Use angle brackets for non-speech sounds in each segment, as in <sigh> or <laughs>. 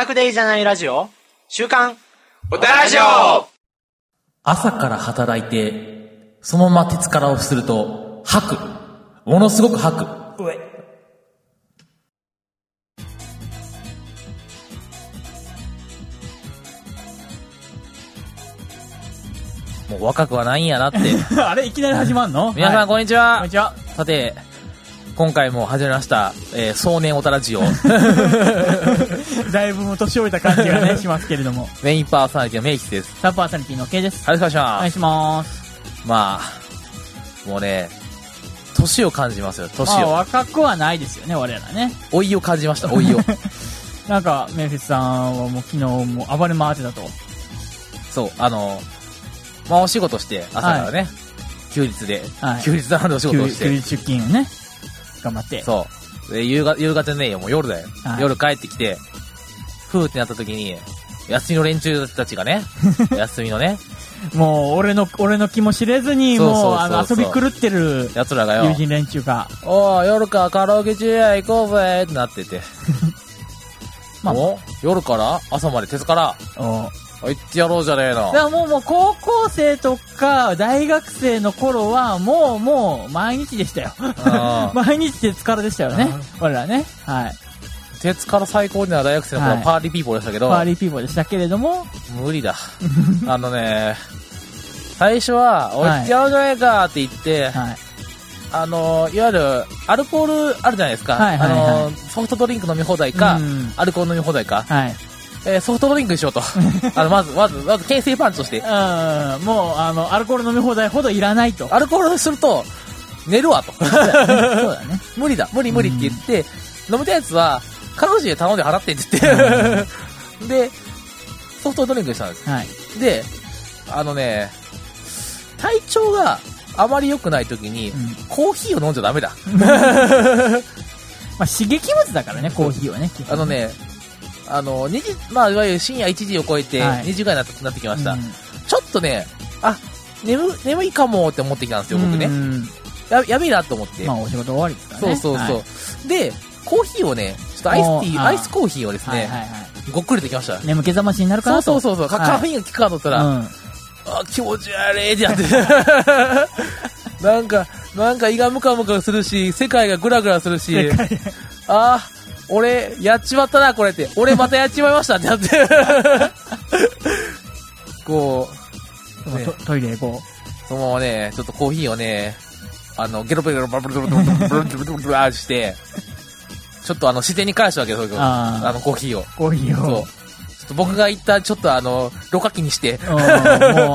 オタクでいいじゃないラジオ週刊おたらじょ朝から働いて、そのまま鉄からをすると、吐く。ものすごく吐く。もう若くはないんやなって。<laughs> あれいきなり始まんの？皆さん、はいこんにちは。こんにちは。さて、今回も始めました、えー、壮年オタラジオ。<laughs> だいぶもう年老いた感じがね、しますけれども。メインパーソナリティのメイキです。サパーサニティの K です。よろしくお願いしおます。願いします。まあ、もうね、年を感じますよ、年まあ、を。若くはないですよね、我らね。老いを感じました、老いを。<laughs> なんか、メンフィスさんはもう昨日もう暴れ回ってたと。そう、あの、まあお仕事して、朝からね、休日で、はい休日なんでお仕事をし休て、日出勤をね、頑張って。そう。で、夕方、夕方ねえよ、もう夜だよ。はい夜帰ってきて、ふーってなった時に、休みの連中たちがね、<laughs> 休みのね、もう、俺の、俺の気も知れずに、もう、あの、遊び狂ってる奴らがよ友、人連中が。おー、夜かカラオケ中や行こうぜってなってて。<laughs> まあお夜から？朝まで鉄から、お行ってやろうじゃねえのだか。らもう、もう、高校生とか、大学生の頃は、もう、もう、毎日でしたよ。あ <laughs> 毎日鉄からでしたよね。我らね。はい。鉄から最高には大学生の頃ははいパーリーピーポーでしたけど、パーリーピーポーでしたけれども、無理だ。<laughs> あのね、最初は、おいはい行ってやろうじゃねえかって言って、はい。あの、いわゆる、アルコールあるじゃないですか。はいはいはいあの、ソフトドリンク飲み放題か、うんアルコール飲み放題か、はい。えーソフトドリンクにしようと。<laughs> あの、まず、まず、まず、形成パンチとして、うん、もう、あの、アルコール飲み放題ほどいらないと。アルコールすると、寝るわと。<laughs> そうだね。無理だ、無理無理って言って、飲みたいやつは、彼女で頼んで払ってって言って、<laughs> で、ソフトドリンクにしたんです。はい。で、あのね、体調があまり良くない時に、うんコーヒーを飲んじゃダメだ。まあ、刺激物だからね、コーヒーはね。あの、ね、あの、2時、まあ、いわゆる深夜1時を超えて、はい2時ぐらいになってなってきました。うんちょっとね、あ、眠、眠いかもって思ってきたんですよ、僕ね。うんや、やべえなと思って。まあ、お仕事終わりですからね。そうそうそう、はいで、コーヒーをね、ちょっとアイスティー、おーアイスコーヒーをですね、はいはいはい。ごっくりときました。眠気覚ましになるかなと。そうそうそう、カはいカフェインが効くかと思ったら、うん。あ、気持ち悪いってやって。<laughs> なんか、なんか胃がムカムカするし、世界がグラグラするし、あー、俺、やっちまったな、これって。俺またやっちまいましたってなって。<laughs> こう、ねトトイレ行こそのままね、ちょっとコーヒーをね、あの、ゲロペロバブルブルブルブルブルブルブルブルして、ちょっとあの、自然に返したわけですよ、あーあの、コーヒーを。う。コーヒーそう。僕が言った、ちょっとあの、ろ過器にして、うんもう、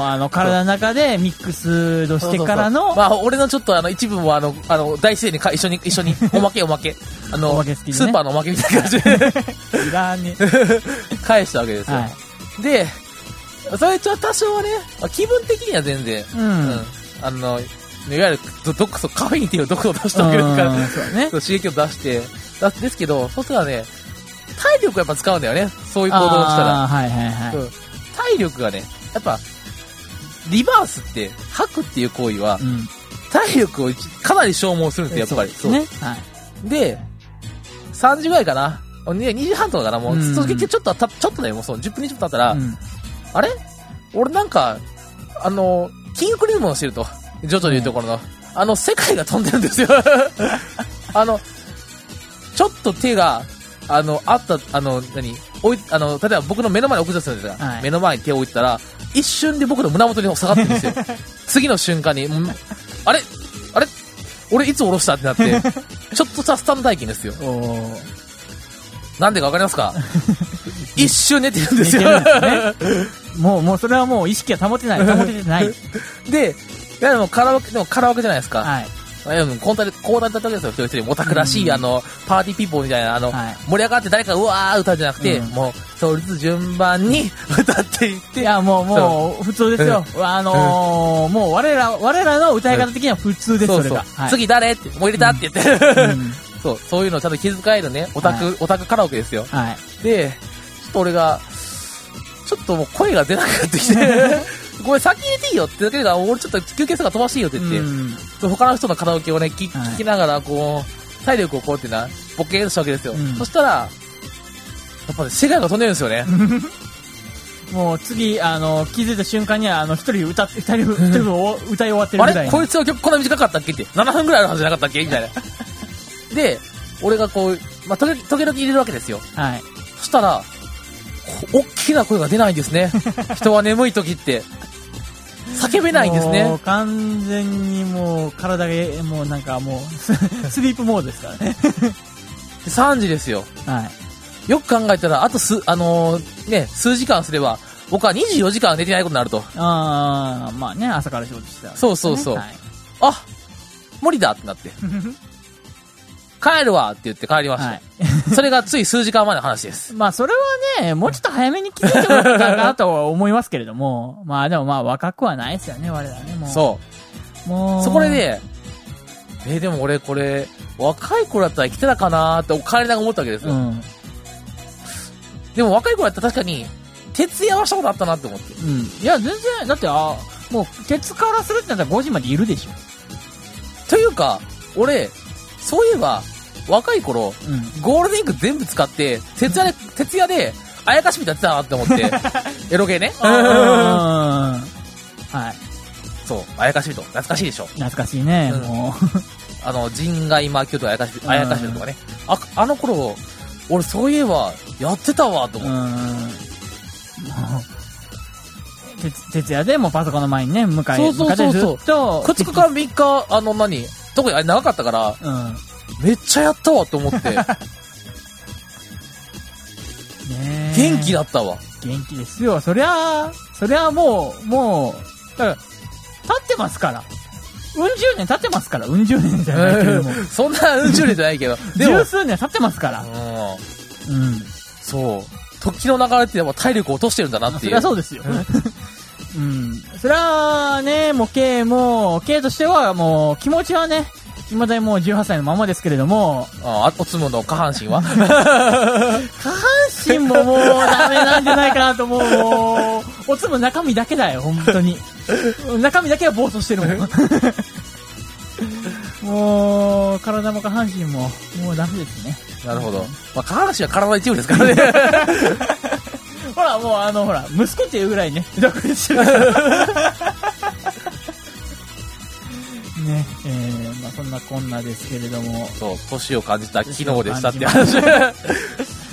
あの、体の中でミックスとしてからの、まあ、俺のちょっとあの、一部もあの、あの、大自然にか一緒に、一緒に、<laughs> おまけおまけ。あの、ね。スーパーのおまけみたいな感じで。いらね。<laughs> 返したわけですよ。はい。で、それちょっと多少はね、まあ気分的には全然、うん。あの、いわゆるど毒素、カフェインっていう毒を出してあげるから、ね。刺激を出して、だですけど、そうしたらね、体力をやっぱ使うんだよね。そういう行動をしたら。はいはいはい。うん体力がね、やっぱ、リバースって、吐くっていう行為はう、ん。体力を一かなり消耗するんですよ、やっぱり。そうですね。はい。で、3時ぐらいかな？ね、2時半とかかな、もう、うんそう結局ちょっとた、ちょっとだよ、もうそう、10分20分経ったら、うんあれ？俺なんか、あの、キングクリームをしてると。ジョジョで言うところの。あの、世界が飛んでるんですよ。<laughs> あの、ちょっと手が、あの、あった、あの、何？置い、あの、例えば僕の目の前に置くとするんですよ。はい目の前に手を置いたら、一瞬で僕の胸元に下がってるんですよ。<laughs> 次の瞬間に、あれ？あれ？俺いつ下ろした？ってなって、<laughs> ちょっとしたスタン体験ですよ。おーなんでかわかりますか？<laughs> 一瞬寝てるんですよ。寝てるんですもう、もうそれはもう意識が保てない。保ててない。で、いやでもカラオケ、でもカラオケじゃないですか。はい。いやでもこうなったこうなった時ですよ、一人一人。オタクらしい、うん。あの、パーティーピーポーみたいな、あの、はい。盛り上がって誰かうわー歌うんじゃなくて、うん。もう、一人ずつ順番に歌っていって、いや、もう、もう、普通ですよ。あのー、もう、我ら、我らの歌い方的には普通です、そそう。そうれが。はい。次誰？って、もう入れたって言って、<laughs> うん。そう、そういうのをちゃんと気遣えるね、オタク、はい。オタクカラオケですよ。はい。で、ちょっと俺が、ちょっともう声が出なくなってきて、<laughs> ごめん、先入れていいよってだけが、俺ちょっと休憩するから飛ばしていいよって言って、うん他の人のカラオケをね、聞はい聞きながら、こう、体力をこうってな、ボケーっとしたわけですよ。うんそしたら、っぱね、世界が飛んでるんですよね。もう次、あの、気づいた瞬間には、あの、一人歌って、二人、一人歌い終わってるあぐらいの。れ？こいつの曲こんな短かったっけって。7分ぐらいあるはずじゃなかったっけ？みたいな。<laughs> で、俺がこう、まあ、時々入れるわけですよ。はい。そしたら、こ大きな声が出ないんですね。<laughs> 人は眠い時って。叫べないんですもうね。完全にもう、体が、もうなんかもう、ス <laughs> スリープモードですからね。3時ですよ。はい。よく考えたら、あとす、あのーね、数時間すれば、僕は24時間寝てないことになると。あー、まあね、朝から仕事してた、そうそうそうはいあ無理だってなって。<laughs> 帰るわって言って帰りました。はい。それがつい数時間前の話です。<laughs> まあ、それはね、もうちょっと早めに気づいてもらったかなとは思いますけれども、<laughs> まあでもまあ若くはないですよね、我々ね、もう。そう。もう。そこでね、えーでも俺これ、若い頃だったら生きてたかなーって帰りながら思ったわけですよ。うん。でも若い頃だったら確かに、徹夜はしたことあったなって思って。うん。いや、全然、だって、あ、もう、鉄からするってなったら5時までいるでしょ。というか、俺、そういえば、若い頃、うん。ゴールデンウィーク全部使って、徹夜で、徹夜で、あやかしみたいなやってたなって思って、<laughs> エロゲーね。はい。そう、あやかしみと、懐かしいでしょ。懐かしいね、うんも <laughs> あの、人外魔球とあやかし、うんあやかしとかね。あ、あの頃、俺そういえば、やってたわ、とう。う思って。徹夜でもうパソコンの前にね、向かい、そうそうそうそう向かってずっと、2日から3日、あの何、特にあれ長かったから、うん。めっちゃやったわと思って、<laughs> ねえ元気だったわ。元気ですよ。そりゃあ、そりゃあもう、もう、だから、経ってますから。うん十年経ってますから。うん十年じゃないけれども。<laughs> そんなうん十年じゃないけど、<laughs> でも十、数年経ってますから。うん、うん。そう。時の流れってやっぱ体力を落としてるんだなってそいう。りゃそうですよ。うん。そりゃあね、もう K も、K としてはもう気持ちはね、未だにもう18歳のままですけれども、あ、おつむの下半身は？<laughs> 下半身ももうダメなんじゃないかなと思う。もう、おつむ中身だけだよ、本当に。中身だけは暴走してるもん。<laughs> もう、体も下半身も、もうダメですね。なるほど。まあ、下半身は体の一部ですからね。<laughs> ほら、もうあの、ほら、息子っていうぐらいね、独立してる。ね、えー、まあそんなこんなですけれども、そう、年を感じた昨日でしたって話。<laughs>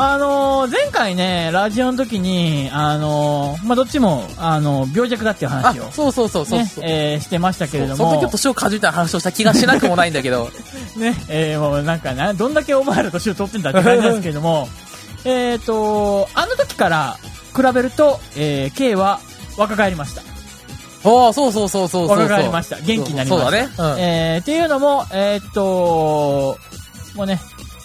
あのー前回ね、ラジオの時に、あのーまあ、どっちも、あのー病弱だっていうあ話を、、そうそうそうそう。ね、えーしてましたけれどもその時は、年を感じた話をした気がしなくもないんだけど。<laughs> ね、えーもうなんかな、どんだけお前ら年を取ってんだって感じなんですけれども、<laughs> えっと、あの時から比べると、えー、K は若返りました。ああ、そうそうそうそうそうそう。若返りました。元気になりました。そうだね。うん。えー、っていうのも、えーっと、もうね、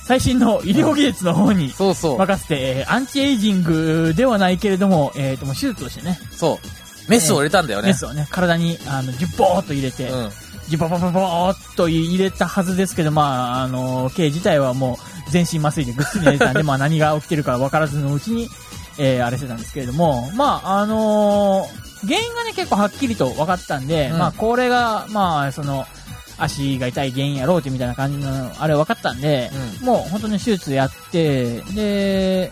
最新の医療技術の方にそうそう。任せて、えーアンチエイジングではないけれども、えーっと、もう手術をしてね、そう。メスを入れたんだよね。メスをね、体に、あの、ジュッボーっと入れて、うん。ジュボボボボーっと入れたはずですけど、まあ、あの、K 自体はもう全身麻酔でぐっすり寝てたんで、<laughs> まあ何が起きてるか分からずのうちに、えーあれしてたんですけれども、まあ、あのー原因がね、結構はっきりと分かったんで、うん。まあ、これが、まあ、その、足が痛い原因やろうってみたいな感じの、あれ分かったんで、もう本当に手術やって、で、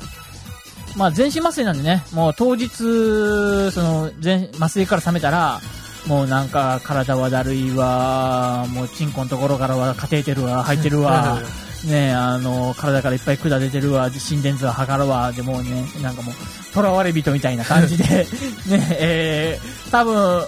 まあ全身麻酔なんでね、もう当日、その、全麻酔から覚めたら、もうなんか体はだるいわ、もうチンコのところからはカテーテルは入ってるわ、ねあの、体からいっぱい管出てるわ、心電図は測るわ、でもうね、なんかもう、囚われ人みたいな感じで、<laughs> ねえー、多分、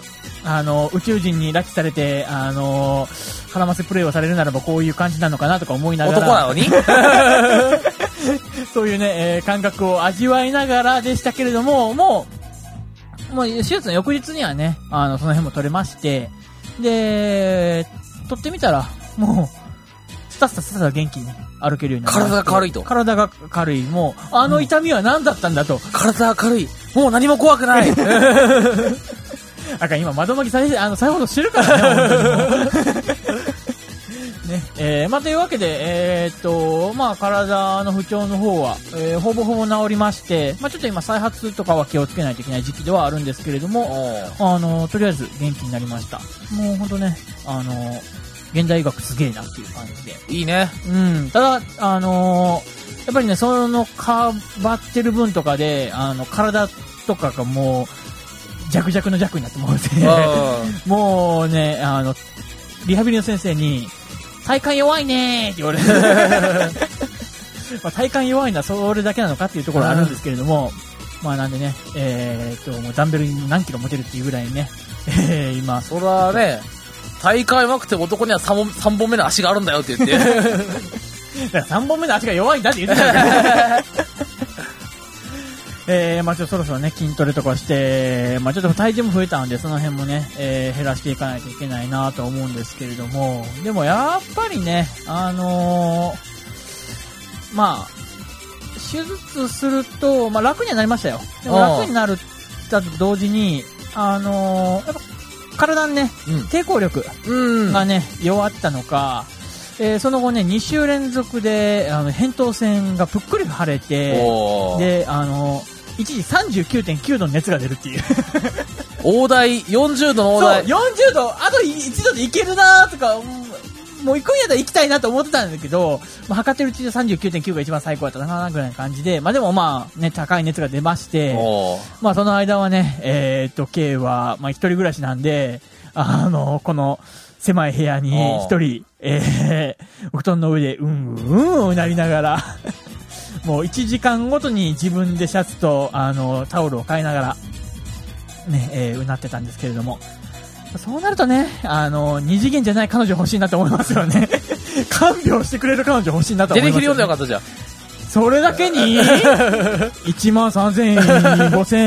あの、宇宙人に拉致されて、あの、絡ませプレイをされるならばこういう感じなのかなとか思いながら。男なのに？<laughs> そういうね、えー感覚を味わいながらでしたけれども、もう、もう手術の翌日にはね、あの、その辺も取れまして、で、取ってみたら、もう、スタスタスタスタ元気に歩けるようにな体が軽いと体が軽い。もう、あの痛みは何だったんだと。体が軽い。もう何も怖くない。<laughs> あかん、今、窓巻き再生、あの、再放送してるからね、<laughs> ね、えー、まあ、というわけで、えーっと、まあ、体の不調の方は、えーほぼほぼ治りまして、まあ、ちょっと今、再発とかは気をつけないといけない時期ではあるんですけれども、あの、とりあえず元気になりました。もうほんとね、あの、現代医学すげえなっていう感じで。いいね。うん、ただ、あのやっぱりね、その、かばってる分とかで、あの、体とかがもう、弱々の弱になってもうて、<laughs> もうね、あの、リハビリの先生に、体幹弱いねーって言われて、<laughs> まあ体幹弱いのはそれだけなのかっていうところはあるんですけれども、まあなんでね、えー、っと、もうダンベルに何キロ持てるっていうぐらいね、<laughs> えー、今。それはね、体幹弱くて男には 3, 本3本目の足があるんだよって言って。<laughs> 3本目の足が弱いんだって言ってた <laughs> えー、まあちょっとそろそろね、筋トレとかして、まあちょっと体重も増えたので、その辺もね、えー、減らしていかないといけないなと思うんですけれども、でもやっぱりね、あのー、まあ、手術すると、まあ楽にはなりましたよ。でも楽になると同時に、あのー、やっぱ体にね、うん抵抗力うん。がね、弱ったのか、えーその後ね、2週連続で、あの、扁桃腺がぷっくり腫れて、で、あの、一時39.9度の熱が出るっていう。大台、40度のそう、大台。40度、あと1度でいけるなーとか、うんもう行くんやったら行きたいなと思ってたんだけど、まあ、測ってるうちで39.9が一番最高だったかなぐらいな感じで、まあでもまあね、高い熱が出まして、まあその間はね、えーっと、K は、まあ一人暮らしなんで、あの、この狭い部屋に一人、えー、お布団の上で、うん、うん、うなりながら、<laughs> もう1時間ごとに自分でシャツと、あの、タオルを買いながら、ね、えー、うなってたんですけれども、そうなるとね、あの、二次元じゃない彼女欲しいなと思いますよね。<laughs> 看病してくれる彼女欲しいなと思いますよ、ね。テレフィリ読んでよかったじゃん。それだけに <laughs> ?1 万3000円、5000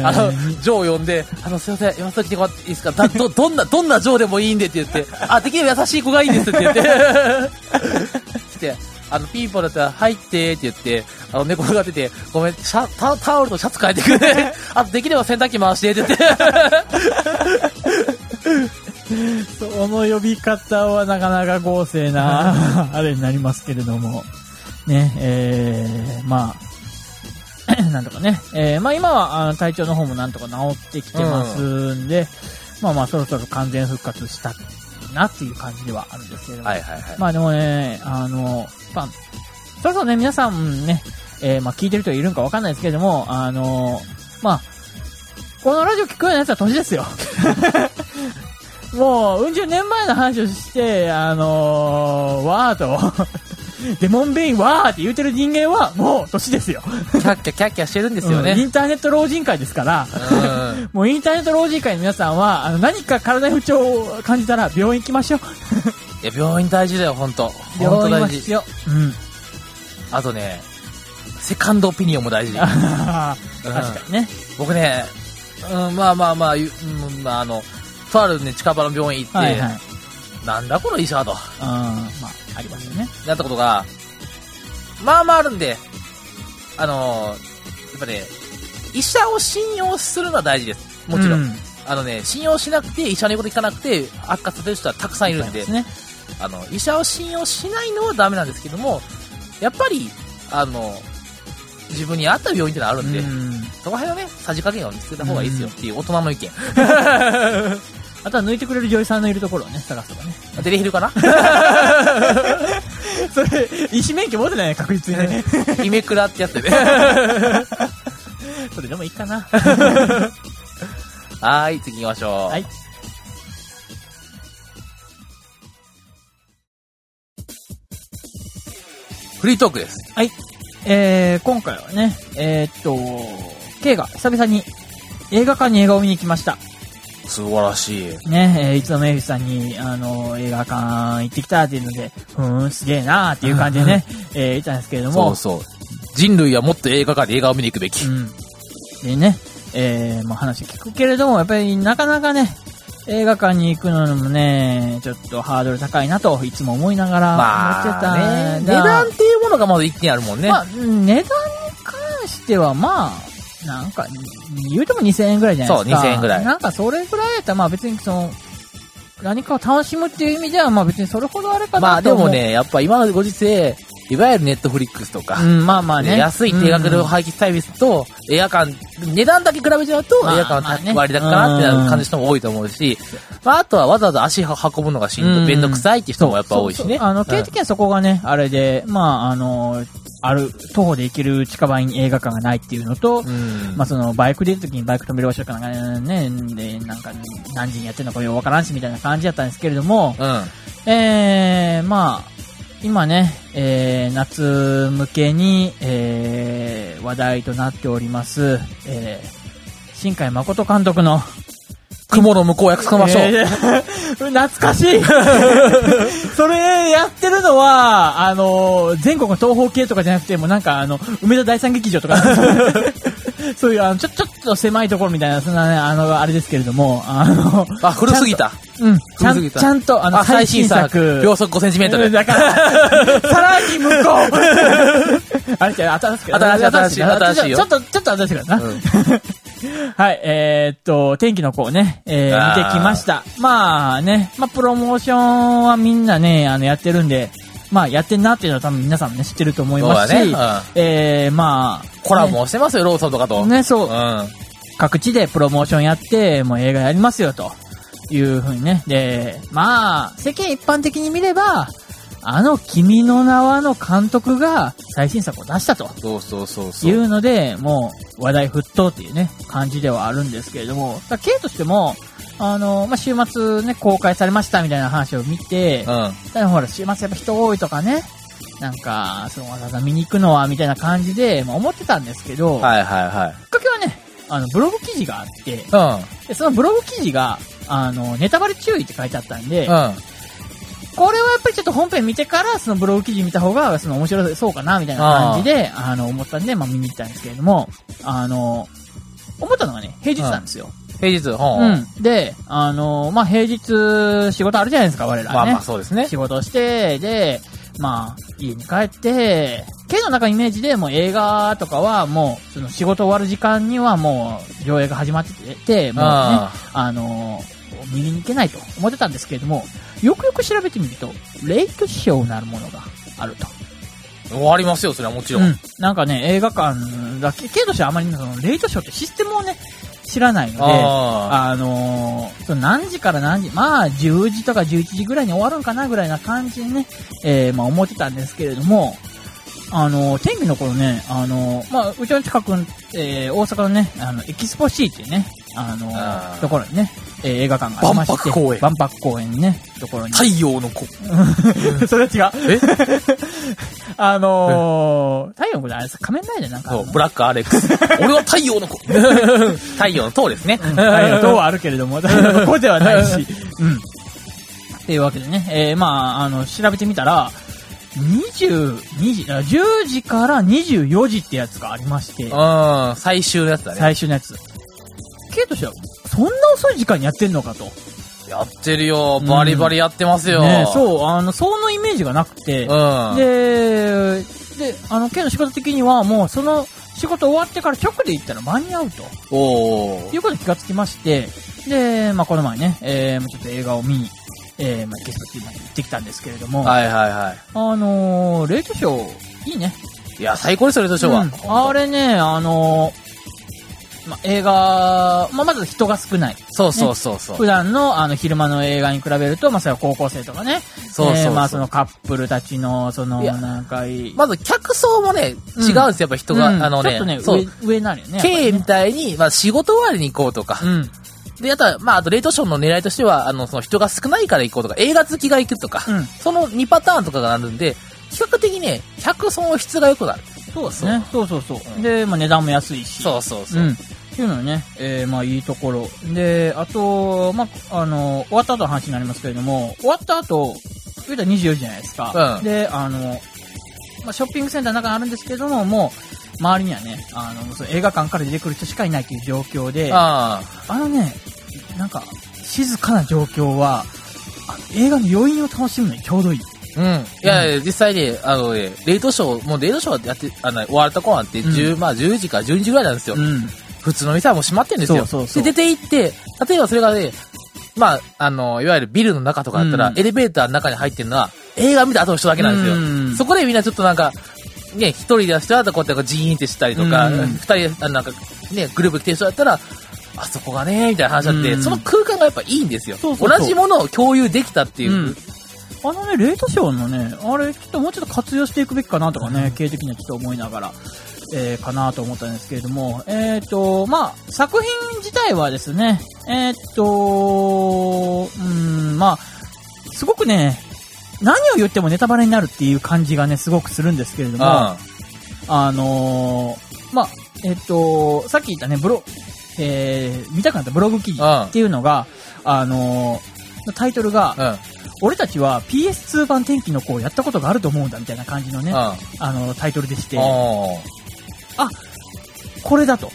円。あの、ジョー呼んで、あの、すいません、読ませてきてもらっていいですか？だど、どんな、どんなジョーでもいいんでって言って、あ、できれば優しい子がいいんですって言って、<laughs> 来て、あの、ピーポーだったら、入ってって言って、あの、寝転がってて、ごめん、シャタタオルとシャツ変えてくれ。<laughs> あと、できれば洗濯機回してって言って。<laughs> その呼び方はなかなか豪勢な、<laughs> あれになりますけれども。ね、えー、まあ、<coughs> なんとかね、えー、まあ今はあの体調の方もなんとか治ってきてますんで、まあまあそろそろ完全復活したなっていう感じではあるんですけれども。はいはいはい。まあでもね、あの、まあ、そろそろね、皆さんね、えー、まあ聞いてる人いるんかわかんないですけれども、あの、まあ、このラジオ聞くようなやつは年ですよ。<laughs> もう、うん十年前の話をして、あのわーと、デモンベインわーって言うてる人間は、もう年ですよ。キャッキャキャッキャしてるんですよね。うんインターネット老人会ですから、うん。もうインターネット老人会の皆さんは、あの何か体に不調を感じたら病院行きましょう。<laughs> いや、病院大事だよ、ほんと。ほんと病院は大事。必要。うん。あとね、セカンドオピニオンも大事。確かにね。僕ね、うん、まあまあまあ、ゆうんまあ、あの、とあるね、近場の病院行って、はいはい。なんだこの医者はと、うん、まあ、ありますよね。なったことが、まあまああるんで、あのーやっぱね、医者を信用するのは大事です。もちろん。うんあのね、信用しなくて、医者の言うこと聞かなくて、悪化させる人はたくさんいるんで、ね。あの、医者を信用しないのはダメなんですけども、やっぱり、あの、自分に合った病院ってのはあるんで、うんその辺はね、さじ加減を見つけた方がいいですよっていう大人の意見。<laughs> あとは抜いてくれる女優さんのいるところをね、探すとかね。デリヘルかな？<laughs> それ、医師免許持ってないね、確実にね。イメクラってやつでね。<laughs> それでもいいかな。<laughs> はーい、次行きましょう。はい。フリートークです。はい。えー、今回はね、えーっと、K が久々に映画館に映画を見に来ました。素晴らしい。ね、えー、いつもメイフさんに、あの、映画館行ってきたっていうので、ふーん、すげえなーっていう感じでね、えー、言ったんですけれども、そうそう。人類はもっと映画館で映画を見に行くべき。うん。でね、えー、まあ話聞くけれども、やっぱりなかなかね、映画館に行くのもね、ちょっとハードル高いなといつも思いながらま思ってたあね、値段っていうものがまず一点あるもんね。まあ、うん値段に関してはまあ、なんか、言うても2000円ぐらいじゃないですか。そう2000円ぐらい。なんかそれぐらいやったらまあ別にその、何かを楽しむっていう意味ではまあ別にそれほどあれかなとまあでも、ね、やっぱ今のご時世、いわゆるネットフリックスとか、うん、まあまあね。安い定額でうん廃棄サービスと、映画館、値段だけ比べちゃうと、まあ映画まあね。館割高かなって感じの人も多いと思うし、まああとはわざわざ足を運ぶのがしんどめんどくさいっていう人もやっぱ多いしね。あの、う。ん経的にはそこがね、あれで、まあ、あの、ある、徒歩で行ける近場に映画館がないっていうのと、うん。まあそのバイクで行くときにバイク止める場所かなんかね、で、なんか何時にやってるのかよくわからんしみたいな感じだったんですけれども、うん。えー、まあ、今ね、えー、夏向けに、えー、話題となっております、えー、新海誠監督の、雲の向こう約束ましょう。えー懐かしい <laughs> それやってるのは、あの、全国の東方系とかじゃなくて、もうなんかあの、梅田第三劇場とか、<laughs> そういうあの、ちょ、ちょっと狭いところみたいな、そんなね、あの、あれですけれども、あの、あ、古すぎた。うん、ちゃん古すぎたちゃんと、あの、あ、最新作。秒速5センチメートル。だから、さらに向こう <laughs> あれじゃ新しい新しい新しいよちょっと、ちょっと新しいからな。はい、えーっと、天気の子をね、えー見てきました。まあね、まあプロモーションはみんなね、あの、やってるんで、まあやってんなっていうのは多分皆さんもね、知ってると思いますし、ねうんえー、まあ、コラボもしてますよ、ローソンとかと。ね、そうう、ん。各地でプロモーションやって、もう映画やりますよ、というふうにね。で、まあ、世間一般的に見れば、あの君の名はの監督が最新作を出したとそうそうそうそ。いううので、もう話題沸騰っていうね、感じではあるんですけれども、だから K としても、あの、まあ、週末ね、公開されましたみたいな話を見て、うん。ただほら、週末やっぱ人多いとかね、なんか、そのわざわざ見に行くのはみたいな感じで、まあ、思ってたんですけど、はいはいはい。きっかけはね、あの、ブログ記事があって、うん。でそのブログ記事が、あの、ネタバレ注意って書いてあったんで、うん。これはやっぱりちょっと本編見てから、そのブログ記事見た方が、その面白そうかな、みたいな感じで、あの、思ったんで、まあ見に行ったんですけれども、あの、思ったのがね、平日なんですよ。平日、ううん。ん。で、あの、まあ平日、仕事あるじゃないですか、我らね。まあまあそうですね。仕事して、で、まあ、家に帰って、K の中イメージでもう映画とかはもう、その仕事終わる時間にはもう上映が始まってて、もうね、ああの見に行けないと思ってたんですけれども、よくよく調べてみると、レイトショーなるものがあると。終わりますよ、それはもちろ。うんん。なんかね、映画館だけ、K としてはあまりそのレイトショーってシステムをね、知らないので、ああのーその何時から何時、まあ、10時とか11時ぐらいに終わるんかなぐらいな感じでね、えー、まあ思ってたんですけれども、あのー天気の頃ね、あのーまあ、うちの近く、えー、大阪のね、あの、エキスポシーっていうね、あのーところにね、えー映画館がありまして、万博公園万博公園ね、ところに。太陽の子。<laughs> それは違う。え？<laughs> あのー、太陽の子じゃないですか仮面ライダーなんかそう、ブラックアレックス。俺は太陽の子。<laughs> 太陽の塔ですね。太陽の塔はあるけれども、太陽の子ではないし。うん。っていうわけでね、えー、まあ、あの、調べてみたら、22時、あ10時から24時ってやつがありまして、うん、最終のやつだね。最終のやつ。K としては、そんな遅い時間にやってんのかと。やってるよ。バリバリやってますよ。ね、そう、あの、そのイメージがなくて、うん。で、で、あの、K の仕事的にはもう、その、仕事終わってから直で行ったら間に合うと。おーいうことに気がつきまして、で、まあ、この前ね、えー、まあちょっと映画を見に、えー、まあ、ゲストチームに行ってきたんですけれども、はいはいはあのー、レイトショー、いいね。い。いや、最高ですよ、レッドショーは。うんあれね、あのー、まあ、映画、まあ、まず人が少ない。そうそうそうそう。普段の、あの、昼間の映画に比べると、まあ、それは高校生とかね。そうそうまあ、そのカップルたちの、その、なんかいい、まず、客層もね、違うんですよ、やっぱ人が。うんあのね、ちょっとね。上、上になるよね。K ねみたいに、まあ仕事終わりに行こうとか。うん。で、あとは、まあ、あと、レートションの狙いとしては、あの、その人が少ないから行こうとか、映画好きが行くとか、うんその2パターンとかがあるんで、比較的ね、客層の質が良くなる。そうですね。そうそうそう。で、まあ、値段も安いし。そうそうそうう。ん。っていうのはね、えー、まあいいところ。で、あと、まあ、あの、終わった後の話になりますけれども、終わった後、言うたら24時じゃないですか。うんで、あの、まあ、ショッピングセンターの中にあるんですけれども、もう、周りにはね、あの、その映画館から出てくる人しかいないという状況で、ああのね、なんか、静かな状況は、映画の余韻を楽しむのにちょうどいい。あ。うん。いやいや、実際ね、あのね、レートショー、もうレートショーやって、あの、終わった頃なんて、10、まあ10時から12時ぐらいなんですよ。うん。普通の店はもう閉まってんですよ。そうそうで、出て行って、例えばそれがね、まあ、あの、いわゆるビルの中とかだったら、うん。エレベーターの中に入ってるのは、映画見た後の人だけなんですよ。うん。そこでみんなちょっとなんか、ね、一人で人だとこうやってジーンってしたりとか、うん。二、人で、なんか、ね、グループ来てる人だったら、あそこがね、みたいな話だって、うん。その空間がやっぱいいんですよ。そうそうそう。同じものを共有できたっていう。うん。あのね、レートショーのね、あれ、きっともうちょっと活用していくべきかなとかね、経営的にはちょっと思いながら、えー、かなと思ったんですけれども、えっ、ー、と、まあ、作品自体はですね、えっ、ー、と、うん、まあ、すごくね、何を言ってもネタバレになるっていう感じがね、すごくするんですけれども、あのまあ、えっ、と、さっき言ったね、ブロ、えー、見たくなった？ブログ記事っていうのが、あのタイトルが、俺たちは PS2 版天気の子をやったことがあると思うんだみたいな感じのね、あの、タイトルでして、あ、これだと。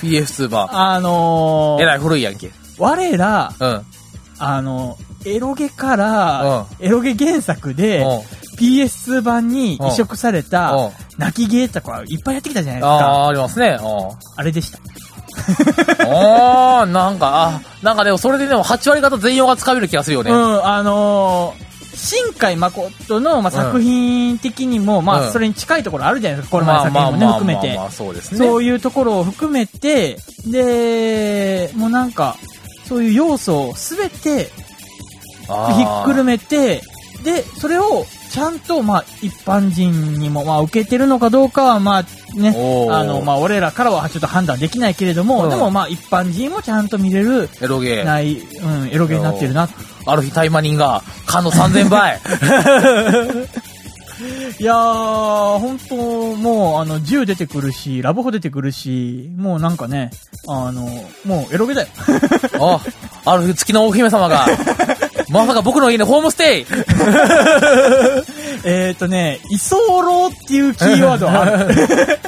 PS2 版。あのー、えらい古いやんけ。我ら、うん、あの、エロゲから、エロゲ原作で、PS2 版に移植された、泣きゲーとかいっぱいやってきたじゃないですか。ああ、ありますね。あれでした。ああ、なんか、あ、なんかでもそれででも8割方全容がつかめる気がするよね。うん、あのー、新海誠の、まあ、作品的にも、うん、まあ、それに近いところあるじゃないですか、これまで作品もね、含めて。そうですね。そういうところを含めて、で、もうなんか、そういう要素をすべて、ひっくるめて、で、それをちゃんと、まあ、一般人にも、まあ、受けてるのかどうかは、まあ、ね、あの、まあ、俺らからはちょっと判断できないけれども、でも、まあ、一般人もちゃんと見れる、エロゲー。ない、うん、エロゲーになってるな。ある日、タイマニンが、缶の3000倍。<laughs> いやー、本当もう、あの、銃出てくるし、ラブホ出てくるし、もうなんかね、あの、もうエロゲだよ。<laughs> あ、ある日月の大姫様が、<laughs> まさか僕の家にホームステイえっとね、居候っていうキーワードある。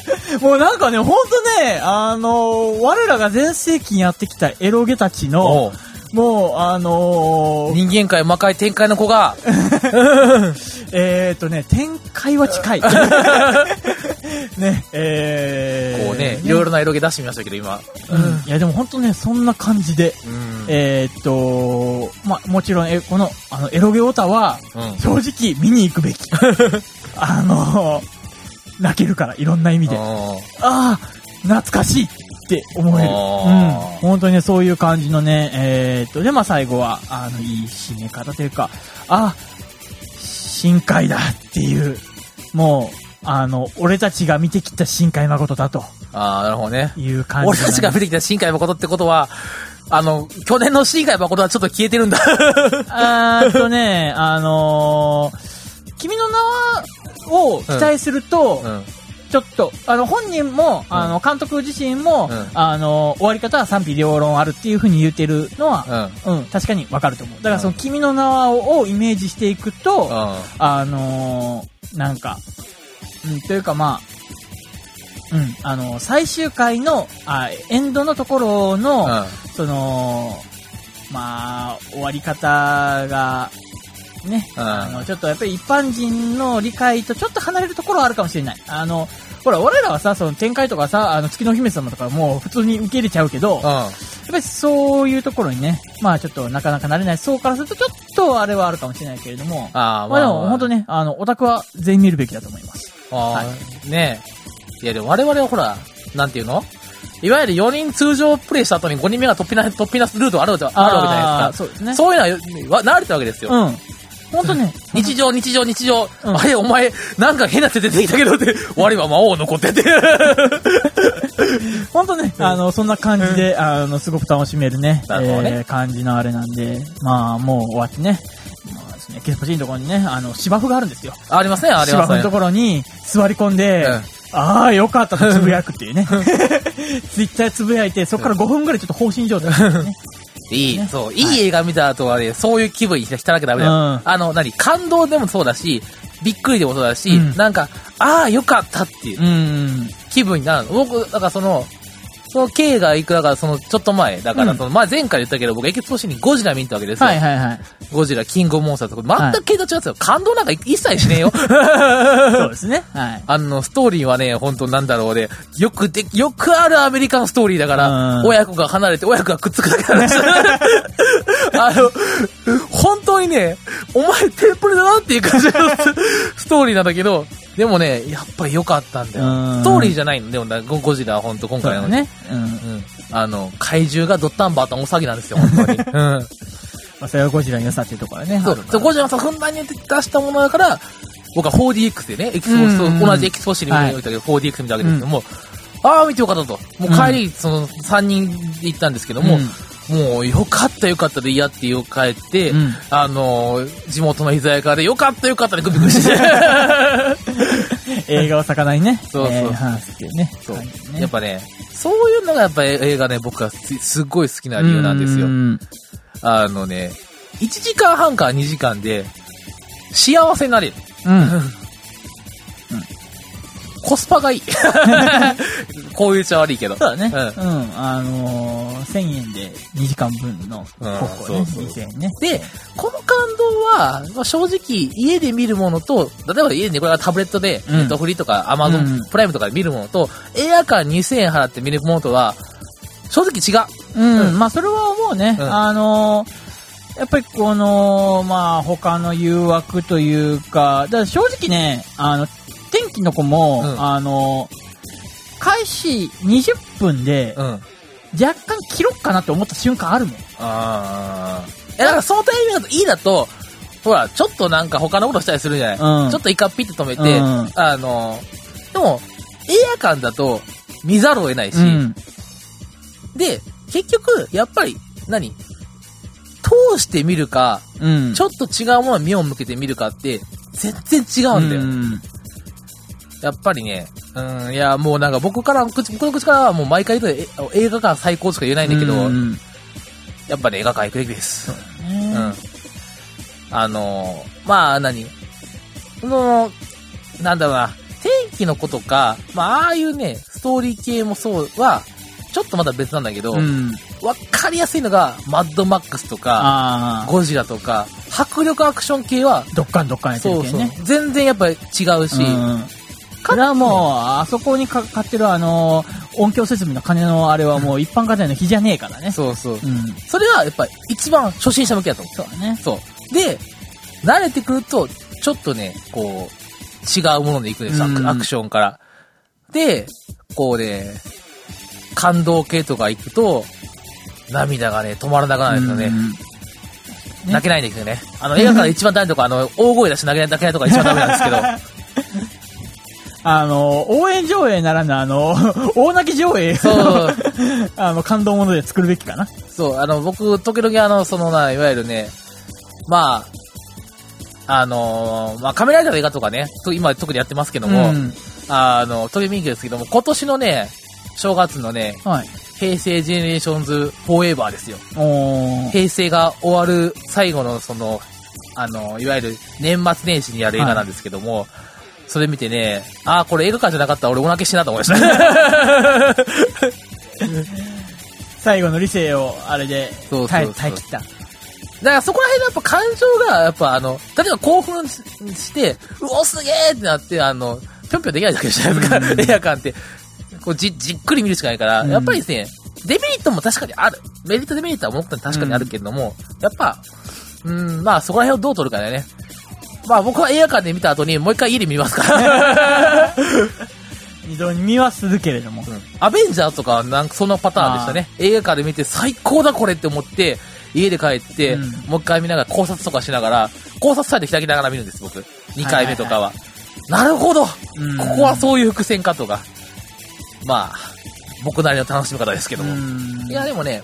もうなんかね、ほんとね、あの、我らが全盛期にやってきたエロゲたちの、もう、あのー、人間界魔界展開の子が、<laughs> えっとね、展開は近い。<laughs> ね、えー、こうね、いろいろな色気出してみましたけど、今。うん。いや、でも本当ね、そんな感じで、うん、えー、っと、まもちろん、え、この、あの、エロゲオタは、正直見に行くべき。<laughs> あの泣けるから、いろんな意味で。ああ、懐かしいって思える。うん。本当にね、そういう感じのね、えー、っと、で、まあ最後は、あの、いい締め方というか、あ、深海だっていう、もう、あの、俺たちが見てきた深海誠だと。ああ、なるほどね。いう感じ。俺たちが見てきた深海誠ってことは、あの、去年の深海誠はちょっと消えてるんだ。<laughs> あーとね、あのー、君の名は、を期待すると、うんうんちょっと、あの、本人も、あの、監督自身も、うん、あの、終わり方は賛否両論あるっていうふうに言ってるのは、うん、うん、確かにわかると思う。だから、その、君の名はをイメージしていくと、あのー、なんか、うん、というかまあ、うん、あの、最終回の、あ、エンドのところの、その、まあ、終わり方が、ね、あの、ちょっとやっぱり一般人の理解とちょっと離れるところはあるかもしれない。あの、ほら、俺らはさ、その展開とかさ、あの、月の姫様とかもう普通に受け入れちゃうけど、やっぱりそういうところにね、まあちょっとなかなかなれない層からするとちょっとあれはあるかもしれないけれども、あまあ、でも本当ね、あの、オタクは全員見るべきだと思います。あはい、ねえ。いやでも我々はほら、なんていうの？いわゆる4人通常プレイした後に5人目が突飛な、突飛なルートがあるあるわけじゃないですか。そうですね。そういうのは、慣れてるわけですよ。うん。本当ね。<laughs> 日常、日常、日常。うん、あれ、お前、なんか変な手出てきたけどって、<laughs> 我は魔王残ってて。<laughs> 本当ね、あの、そんな感じで、あの、すごく楽しめるね、ねえー、感じのあれなんで、まあ、もう終わってね。ね、ケスポチのところにね、あの、芝生があるんですよ。ありますね、ありますね。芝生のところに座り込んで、うんああ、よかったとつぶやくっていうね。ツイッターつぶやいて、そこから5分ぐらいちょっと放心状態ですね。いい、ね、そう、い。い映画見た後はね、そういう気分に浸らなきゃダメだよ。うん、あの、何、感動でもそうだし、びっくりでもそうだし、うん、なんか、ああ、よかったっていう、気分になる。僕、だからその、その K がいくらか、その、ちょっと前、だから、その、まあ、前回言ったけど、僕、エキスポシにゴジラ見たわけですよ。はいはいはい。ゴジラ、キングオブモンスターとか、全く系統違うんですよ。感動なんか一切しねえよ。<laughs> そうですね。はい。あの、ストーリーはね、本当なんだろうね、よくで、よくあるアメリカのストーリーだから、親子が離れて親子がくっつくだけなんですあの、本当にね、お前テンプレだなっていう感じのストーリーなんだけど、でもね、やっぱり良かったんだよ。ストーリーじゃないの。でもゴ、ゴジラは本当今回のね。うん。うん。あの、怪獣がドッタンバーと大騒ぎなんですよ、本当に。<laughs> うん。まあ、それはゴジラの良さっていうところはね。そう、そうゴジラのさ、ふんだんに出したものだから、僕は 4DX でね、エキスポスうんうんと、同じエキスポシに見てたけど、4DX 見たわけですけども、ああ、見てよかったと。もう帰り、その、3人で行ったんですけども、もう、よかったよかったで嫌って言う帰って、うんあのー、地元の居酒屋で、よかったよかったでグビグビして。<laughs> 映画を魚にね、そうそうえー話すっていうね。そうやっぱね、そういうのがやっぱ映画ね、僕はすすっごい好きな理由なんですよう。んあのね、1時間半から2時間で、幸せになれる。うん。<laughs> コスパがいい。<laughs> こう言っちゃ悪いけど。そうだね。ううん。あのー、1000円で2時間分のコね、そうそう2000円ね。で、この感動は、まあ、正直、家で見るものと、例えば家でこれがタブレットで、うんネットフリとかアマゾうんンプライムとかで見るものと、映画館2000円払って見るものとは、正直違う。うん、うんまあそれは思うね。うんあのーやっぱりこの、まあ他の誘惑というか、だから正直ね、あの、天気の子も、うんあの開始20分でうん。若干切ろっかなって思った瞬間あるもん。あー。いや、だからそのタイミングだと、いいだと、ほら、ちょっとなんか他のことしたりするじゃない、うんちょっとイカピッて止めて、うんあの、でも、映画館だと見ざるを得ないし、うん。で、結局、やっぱり、何？通して見るか、うん。ちょっと違うものに目を向けて見るかって、全然違うんだよ。うんやっぱりね、うん、いや、もうなんか僕から、口僕の口からはもう毎回言うとえ映画館最高しか言えないんだけど、うんやっぱね、映画館行くべきです。ねうん。あのーまあ、何？その、なんだろうな、天気の子とか、まあ、ああいうね、ストーリー系もそうは、ちょっとまた別なんだけど、わ、うん。かりやすいのが、マッドマックスとか。ゴジラとか、迫力アクション系は、どっかんどっかんやってそうそうるけどね。、全然やっぱり違うし、うん。これはもう、あそこにかかってるあの、音響設備の金のあれはもう一般家庭の日じゃねえからね。そうそう。うん。それはやっぱり一番初心者向けだと思そうだねう。。そう。で、慣れてくると、ちょっとね、こう、違うもので行くんです、アクうんアクションから。で、こうね、感動系とか行くと、涙がね、止まらなくなるんですよね。うん泣けないんですよね。あの、映画から一番ダメなとこ、あの、大声出して泣けない、泣けないとこが一番ダメなんですけど、<laughs> あの、応援上映ならぬ、あの、<laughs> 大泣き上映そう、<laughs> あの、感動もので作るべきかな。そう、あの、僕、時々あの、そのな、いわゆるね、まあ、あのーまあ、仮面ライダーの映画とかね、と今特にやってますけども、うんあの、時々見ですけども、今年のね、正月のね、はい。平成ジェネレーションズフォーエバーですよ。平成が終わる最後のその、あの、いわゆる年末年始にやる映画なんですけども、それ見てね、ああ、これ映画館じゃなかったら俺大泣きしてたなと思いました。<laughs> 最後の理性を、あれでそうそうそう耐え、耐え切った。だからそこら辺のやっぱ感情が、やっぱあの、例えば興奮しして、うお、すげえってなって、あの、ぴょんぴょんできないだけじゃないですか、うん映画館って。こうじ、じっくり見るしかないから、うんやっぱりですね、デメリットも確かにある。メリットデメリットは僕に確かにあるけれども、やっぱ、うん、まあそこら辺をどう取るかだよね。まあ僕は映画館で見た後にもう一回家で見ますから。<laughs> 二度に見はするけれども。うんアベンジャーとかはなんかそのパターンでしたね。映画館で見て最高だこれって思って、家で帰って、うんもう一回見ながら考察とかしながら、考察サイト開きながら見るんです、僕。2回目とかは。なるほど、うんここはそういう伏線かとか。まあ、僕なりの楽しみ方ですけども。うんいや、でもね、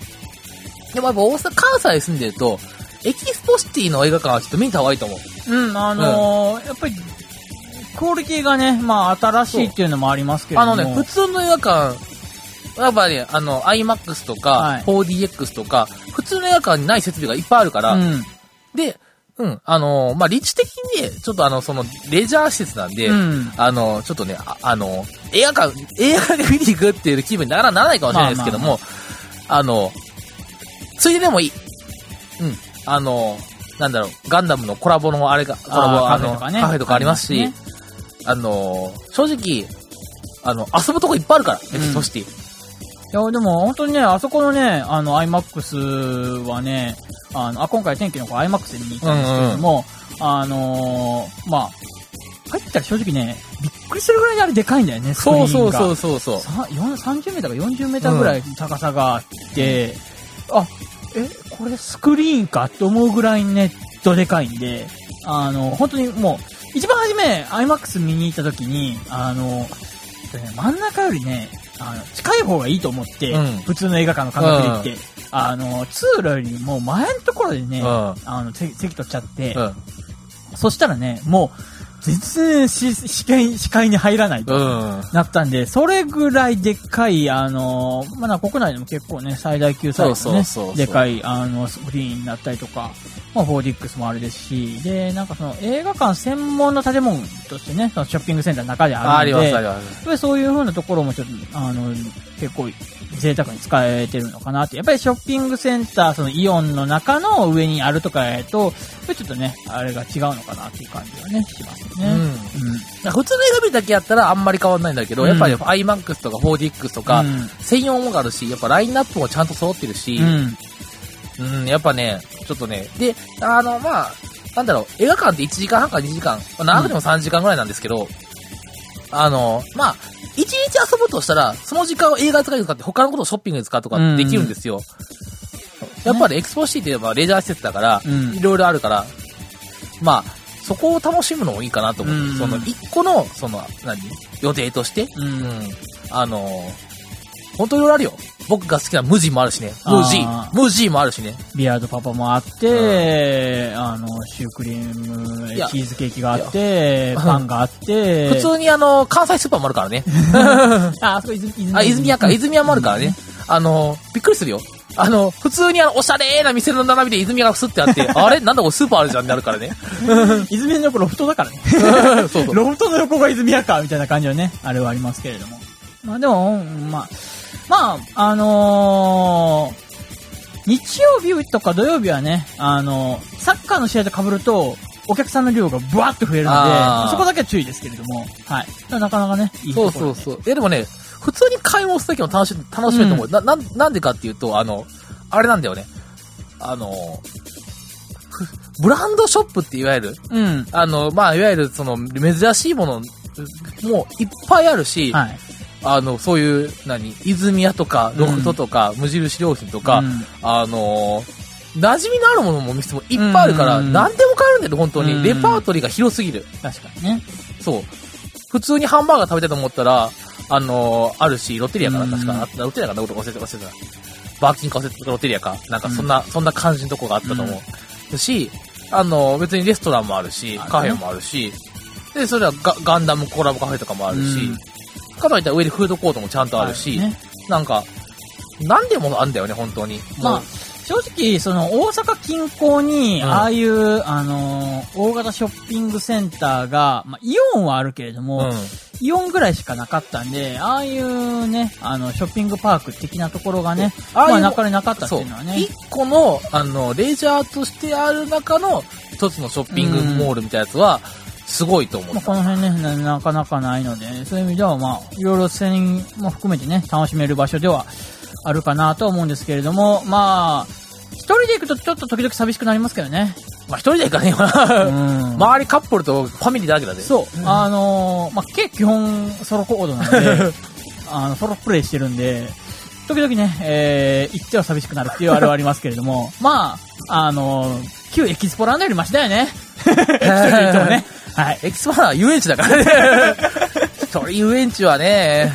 でもやっぱ大阪、関西に住んでると、エキスポシティの映画館はちょっと見た方がいいと思う。うん、あのーやっぱり、クオリティがね、まあ、新しいっていうのもありますけれども。あのね、普通の映画館、やっぱり、あの、IMAX とか、はい 4DX とか、普通の映画館にない設備がいっぱいあるから、うん。で、うん、あの、まあ、立地的にね、ちょっとあの、その、レジャー施設なんで、うんあの、ちょっとね、ああの、映画館、映画で見に行くっていう気分にならならないかもしれないですけども、あの、ついででもいい。うん。あの、なんだろう、ガンダムのコラボのあれが、コラボ、あの、カフェとかねカフェとかありますし、あの、正直、あの、遊ぶとこいっぱいあるから、エキスポシティ。いや、でも本当にね、あそこのね、あの、IMAX はね、あの、あ、今回天気の子 IMAX で見に行ったんですけれども、あのーまあ、入ったら正直ね、びっくりするぐらいにあれでかいんだよね。そうそうそうそうそう。さよん30メーターか40メーターぐらい高さがあって、あ、え、ここれスクリーンかって思うぐらいね、どでかいんで、あの、本当にもう、一番初め IMAX 見に行った時に、あの、ね真ん中よりね、あの、近い方がいいと思って、うん。普通の映画館の感覚で行って、あの、通路よりも前のところでね、うん。あの、席席取っちゃって、うん。そしたらね、もう、全然し視界、視界に入らないと。うん。なったんで、それぐらいでっかい、あの、まあ、なんか国内でも結構ね、最大級サイズのねでかい、あの、スクリーンだったりとか、まあ、4DX もあれですし、で、なんかその映画館専門の建物としてね、そのショッピングセンターの中であるので、あります、あります。やっぱりそういう風なところもちょっと、あの、結構贅沢に使えてるのかなって。やっぱりショッピングセンター、そのイオンの中の上にあるとかやと、ちょっとね、あれが違うのかなっていう感じはね、しますよね。うんうん。普通の映画見るだけやったらあんまり変わんないんだけど、うんやっぱり IMAX とか 4DX とか、うん専用もあるし、やっぱラインナップもちゃんと揃ってるし、うん。うん、やっぱね、ちょっとね、で、あの、まあ、なんだろう、映画館って1時間半か2時間、まあ、長くても3時間ぐらいなんですけど、あの、まあ、1日遊ぶとしたら、その時間を映画使いに使って他のことをショッピングで使うとかできるんですよ。やっぱりエクスポシティって言えばレジャー施設だから、うん。いろいろあるから、まあ、そこを楽しむのもいいかなと思って、うん。その1個の、その、何？予定として、うん。うん。あの、本当いろいろあるよ。僕が好きな無地もあるしね。無地。無地もあるしね。ビアードパパもあって、あの、シュークリーム、チーズケーキがあってパンがあって、<laughs> 普通にあの、関西スーパーもあるからね。<laughs> あ、あそこ泉泉あ、泉屋か。泉屋もあるからね。あの、びっくりするよ。あの、普通にあの、おしゃれな店の並びで泉屋がスってあって、<laughs> あれ？なんだこれスーパーあるじゃんってなるからね。泉屋の横ロフトだからね。そうそう。ロフトの横が泉屋か、みたいな感じはね、あれはありますけれども。まあでも、うんまあ、まあ、あのー日曜日とか土曜日はね、あのーサッカーの試合と被ると、お客さんの量がブワーッと増えるので、そこだけは注意ですけれども、はい。なかなかね、いいところでそうそうそう。いやでもね、普通に買い物するときも楽し楽しめると思う、な、なん、なんでかっていうと、あの、あれなんだよね。あの、ふブランドショップっていわゆる、うん。あの、まあ、いわゆるその、珍しいものもいっぱいあるし、はい。あの、そういう、何、泉屋とか、ロフトとか、無印良品とか、うんあのー馴染みのあるものも店もいっぱいあるから、うん何でも買えるんだよ、本当に。うんレパートリーが広すぎる。確かにね。そう。普通にハンバーガー食べたいと思ったら、あのーあるし、ロッテリアかな、うん確か。あロッテリアかな、忘れて忘れてた。バーキンか忘れてたロッテリアか。なんか、そんな、そんな感じのとこがあったと思う。し、あのー別にレストランもあるし、カフェもあるし、で、それはガガンダムコラボカフェとかもあるし、うんかといったら上でフードコートもちゃんとあるし、ねなんか、何でもあんだよね、本当に。まあ、正直、その、大阪近郊に、うんああいう、あのー大型ショッピングセンターが、まあ、イオンはあるけれども、うん。イオンぐらいしかなかったんで、ああいうね、あの、ショッピングパーク的なところがね、ああいうまあ、中になかったっていうのは。ね一。個の、あの、レジャーとしてある中の一つのショッピングモールみたいなやつは、すごいと思うまあ、。この辺ねな、なかなかないので、そういう意味では、まあ、いろいろ戦も含めてね、楽しめる場所ではあるかなとは思うんですけれども、まあ、一人で行くとちょっと時々寂しくなりますけどね。まあ一人で行かねえ。周りカップルとファミリーだらけだぜ。そう。あのーまあ、計基本ソロコードなので、<laughs> あの、ソロプレイしてるんで、時々ね、えー、行っては寂しくなるっていうあれはありますけれども、まあ、あのー旧エキスポランドよりマシだよね。<laughs> 一人で行ってもね。はい。エキスポは遊園地だからね。<laughs> 一人遊園地はね、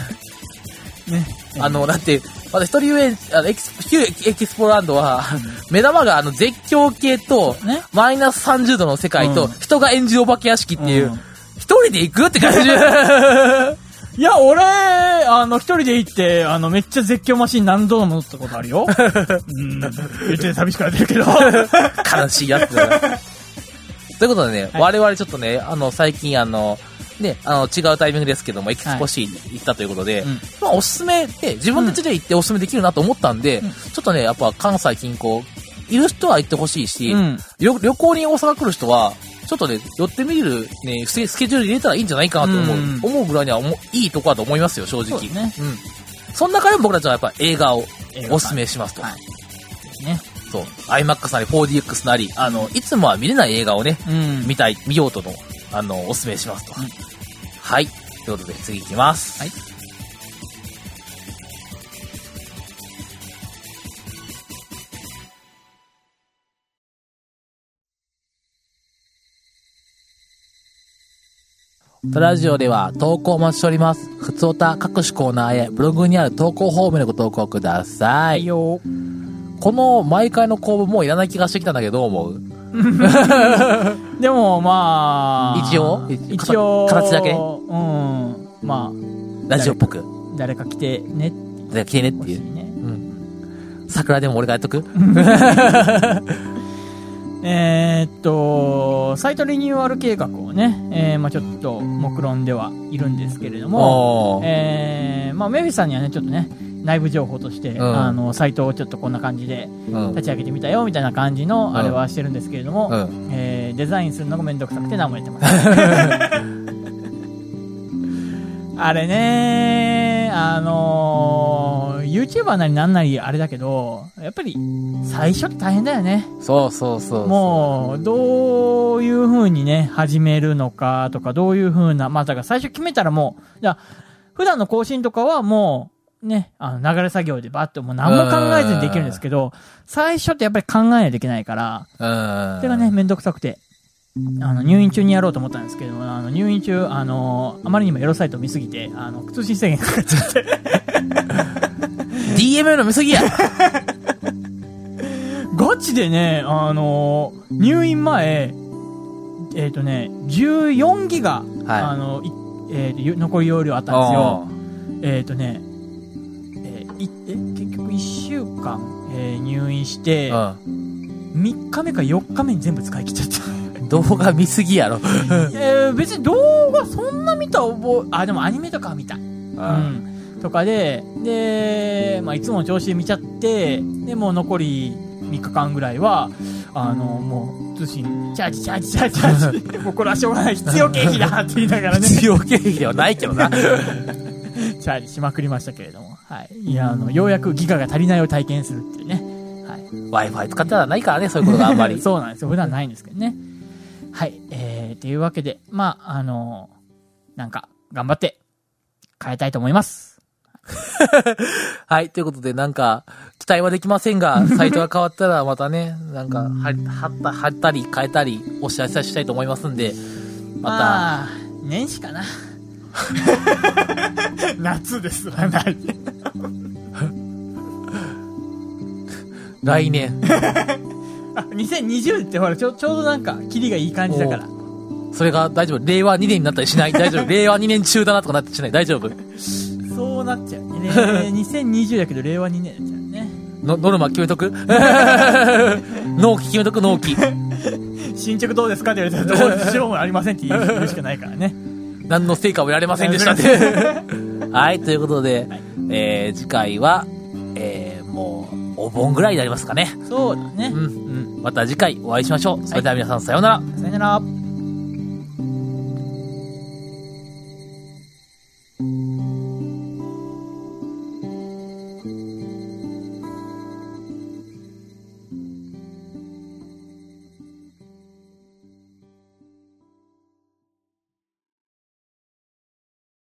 ね。あの、だって、まだ一人遊園地、あのエキス、旧エキスポランドは、目玉があの絶叫系と、ねマイナス30度の世界と、うん人が演じるお化け屋敷っていううん、一人で行くって感じ。<laughs> いや、俺、あの、一人で行って、あの、めっちゃ絶叫マシン何度も乗ったことあるよ。<laughs> うん。言って寂しくなってるけど。悲しいやつだな。ということでね、はい我々ちょっとね、あの、最近あの、ね、あの、違うタイミングですけども、エキスポシー行ったということで、うんまあ、おすすめで、自分たちで行っておすすめできるなと思ったんで、うんちょっとね、やっぱ関西近郊、いる人は行ってほしいし、うん旅旅行に大阪来る人は、ちょっとね、寄ってみる、ね、スケスケジュール入れたらいいんじゃないかなと思う、うん思うぐらいには思ういいとこだと思いますよ、正直。そうねうん。その中でも僕たちはやっぱ映画をおすすめしますと。はい。ね。そう、iMAX なり 4DX なり、あの、いつもは見れない映画をね、うん、見たい、見ようとの、あの、おすすめしますと。うん、はい。ということで、次いきます。はい。トラジオでは投稿をお待ちしております。ふつおた各種コーナーへブログにある投稿フォームのご投稿ください。いいこの毎回の公文もういらない気がしてきたんだけど、どう思う <laughs> でも、まあ。一応？一応。形だけ？うん。まラジオっぽく。あ、誰か来てね。じゃあ来てねっていう。ね。うん。桜でも俺がやっとく？<laughs> えーっと、サイトリニューアル計画をね、えー、まあちょっと、目論んではいるんですけれども。えー、まあメフィさんにはね、ちょっとね、内部情報として、うんあの、サイトをちょっとこんな感じでうん立ち上げてみたよ、みたいな感じの、んあれはしてるんですけれども、うん。えー、デザインするのがめんどくさくて何もやってません。<laughs> あれねあのー、YouTuber なりなんなりあれだけど、やっぱり最初って大変だよね。そうそうそう。もう、どういう風にね、始めるのかとか、どういう風な、まあだから最初決めたらもう、じゃあ普段の更新とかはもう、ね、あの流れ作業でバッともう何も考えずにできるんですけど、最初ってやっぱり考えないといけないから、うん。それがね、めんどくさくて、あの、入院中にやろうと思ったんですけども、あの、入院中、あの、あまりにもエロサイトを見すぎて、あの、通信制限かかっちゃって、DMA の見すぎや。<laughs> ガチでね、あの、入院前、えっ、とね、14ギガ、あの、いえー残り容量あったんですよ。えっ、とね、えーいえ結局1週間、えー入院して、う3日目か4日目に全部使い切っちゃった。ん。<laughs> 動画見すぎやろ。<laughs> えー別に動画そんな見た覚え、あ、でもアニメとかは見た。うん。とかで、で、まあ、いつもの調子で見ちゃって、で、もう残り3日間ぐらいは、あの、もう、通信、チャージ、チャージ、チャージ、チャージ。もうこれはしょうがない。必要経費だって言いながらね、チ必要経費ではないけどな。ャージしまくりましたけれども。はい。いや、あの、ようやくギガが足りないを体験するっていうね。はい。Wi-Fi 使ってたらないからね、そういうことがあんまり。<laughs> そうなんですよ。普段ないんですけどね。はい。えー、というわけで、まあ、あのなんか、頑張って、変えたいと思います。<laughs> はい、ということで、なんか、期待はできませんが、<laughs> サイトが変わったらまたね、なんか、は、貼った、貼ったり、変えたり、お知らせしたいと思いますんで、ままあ、年始かな。夏ですらない。た、<laughs> 来年、<laughs> あ、2020ってほら、ちょ、ちょうどなんか、キリがいい感じだから。それが大丈夫。令和2年になったりしない大丈夫。<laughs> 令和2年中だなとかなってしない大丈夫。そうなっちゃうね。ね2020だけど、令和2年ちゃうね。の、ノルマ決めとく？納期決めとく？納期。進捗どうですかって言われたら、どうしようもありませんって言うしかないからね。何の成果を得られませんでしたって。はい、ということで、えー、次回は、えー、もう、お盆ぐらいになりますかね。そうだね。うんうん。また次回お会いしましょう。それでは皆さんさようなら。さよなら。